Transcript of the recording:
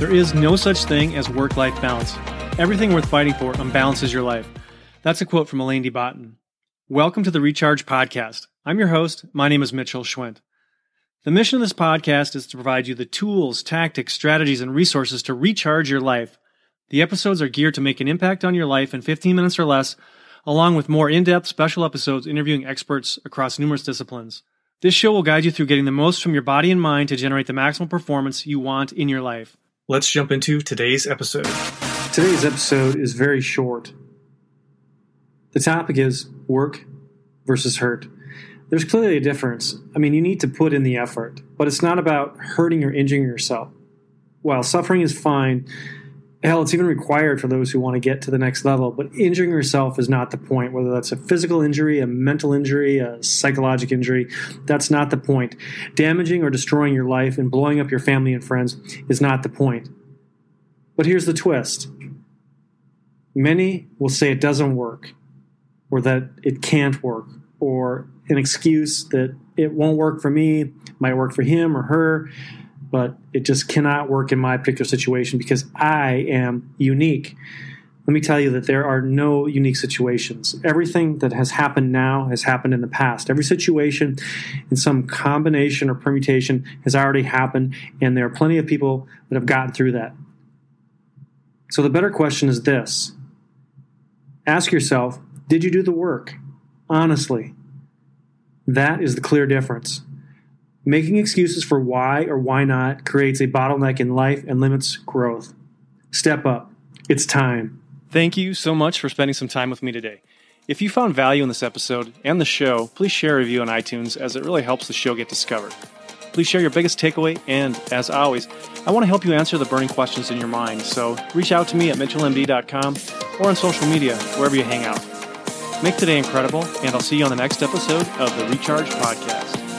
There is no such thing as work life balance. Everything worth fighting for unbalances your life. That's a quote from Alain de Botton. Welcome to the Recharge Podcast. I'm your host. My name is Mitchell Schwent. The mission of this podcast is to provide you the tools, tactics, strategies, and resources to recharge your life. The episodes are geared to make an impact on your life in 15 minutes or less, along with more in depth special episodes interviewing experts across numerous disciplines. This show will guide you through getting the most from your body and mind to generate the maximum performance you want in your life. Let's jump into today's episode. Today's episode is very short. The topic is work versus hurt. There's clearly a difference. I mean, you need to put in the effort, but it's not about hurting or injuring yourself. While suffering is fine, hell, it's even required for those who want to get to the next level, but injuring yourself is not the point. Whether that's a physical injury, a mental injury, a psychological injury, that's not the point. Damaging or destroying your life and blowing up your family and friends is not the point. But here's the twist many will say it doesn't work, or that it can't work, or an excuse that it won't work for me, might work for him or her but it just cannot work in my particular situation because I am unique. Let me tell you that there are no unique situations. Everything that has happened now has happened in the past. Every situation in some combination or permutation has already happened, and there are plenty of people that have gotten through that. So the better question is this ask yourself did you do the work? Honestly. That is the clear difference. Making excuses for why or why not creates a bottleneck in life and limits growth. Step up. It's time. Thank you so much for spending some time with me today. If you found value in this episode and the show, please share a review on iTunes as it really helps the show get discovered. Please share your biggest takeaway, and as always, I want to help you answer the burning questions in your mind, so reach out to me at mitchellmd.com or on social media, wherever you hang out. Make today incredible, and I'll see you on the next episode of the Recharge Podcast.